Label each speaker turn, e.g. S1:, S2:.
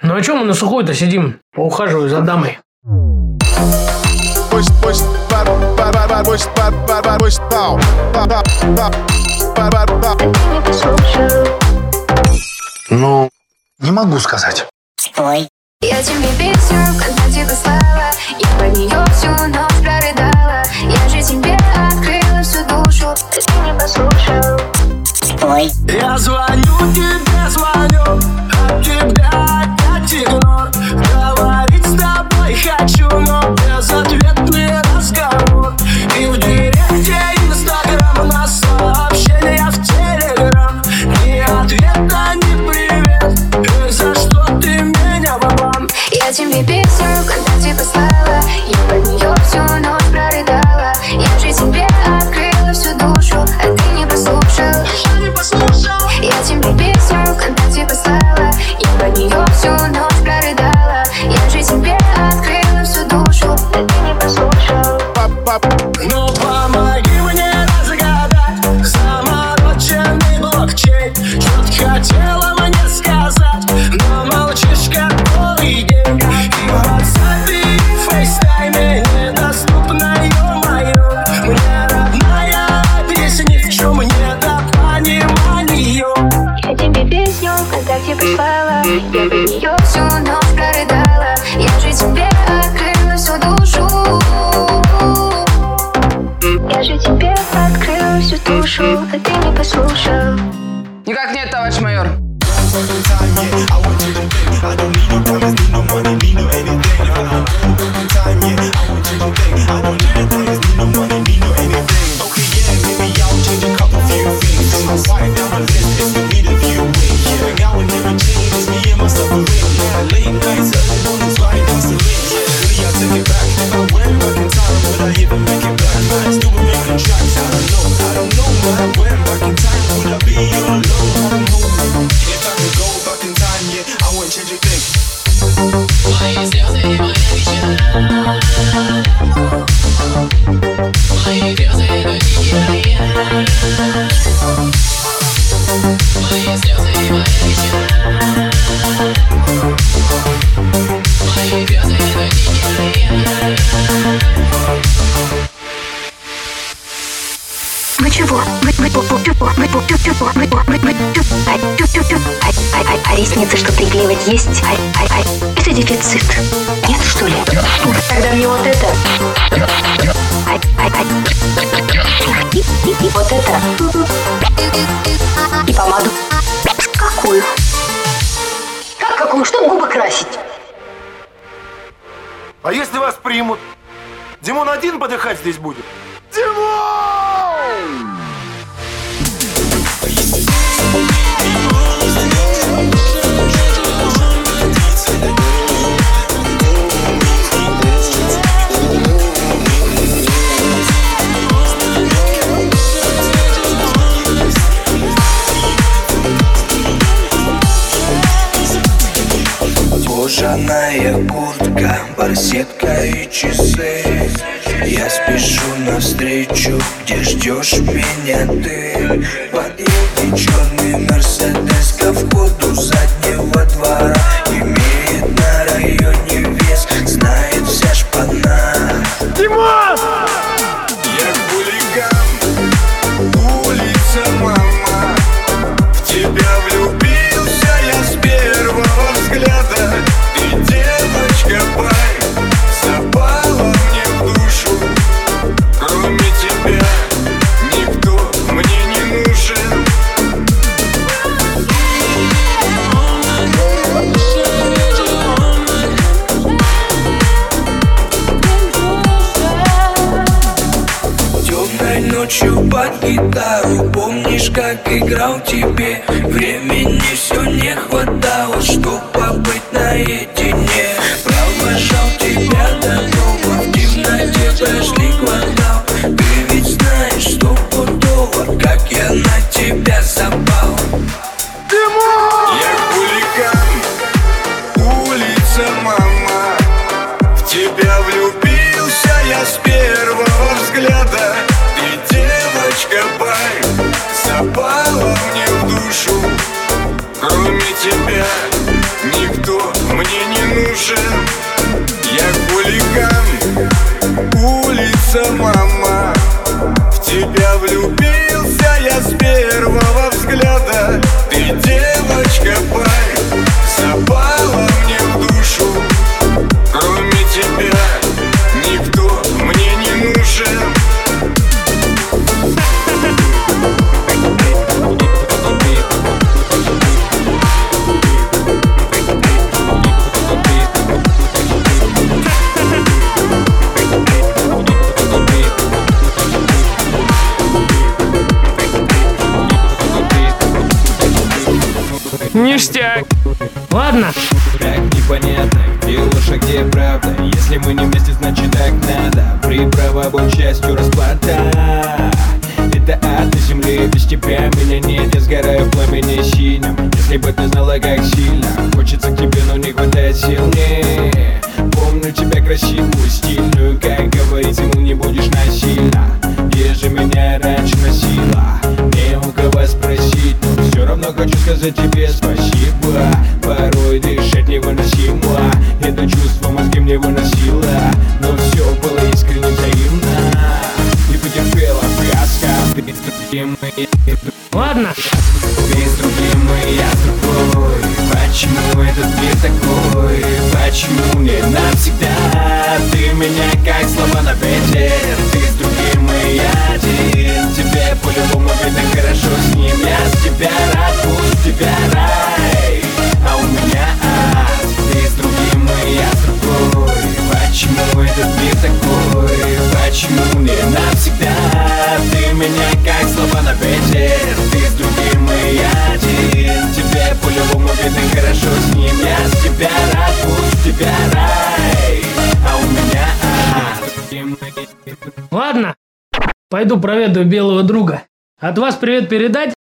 S1: Ну а чем мы на сухой-то сидим? Поухаживаю за дамой.
S2: Ну, не могу сказать.
S3: Спой. Я тебе
S4: когда тебе слова, и
S3: под нее всю ночь. А ресницы, что приклеивать, есть? Это дефицит. Нет, что ли? Тогда мне вот это. Вот это. И помаду. Какую? Как какую? Чтобы губы красить?
S2: А если вас примут? Димон один подыхать здесь будет?
S5: Беседка и часы. Я спешу навстречу, где ждешь меня ты. Подъедет черный Мерседес ко входу заднего двора. под гитару. Помнишь, как играл тебе? Времени все не Я
S6: хулиган, улица моя.
S1: Ништяк. Ладно,
S7: Так непонятно, где ложь, а где правда. Если мы не вместе, значит так надо. Приправа будь частью расплата Это ад на земле, без тебя меня нет. Я сгораю в пламени синим Если бы ты знала, как сильно Хочется к тебе, но не хватает сил. Мне Помню тебя красивую, стильную. Как говорится, ему не будешь насильно. Где же меня раньше хочу сказать тебе спасибо Порой дышать невыносимо Это чувство мозги мне выносило Но все было искренне взаимно И потерпела фиаско Ты с другим, и
S1: ладно.
S7: ты с другим, и я с другой Почему этот мир такой? Почему не навсегда?
S1: Пойду проведу белого друга. От вас привет передать?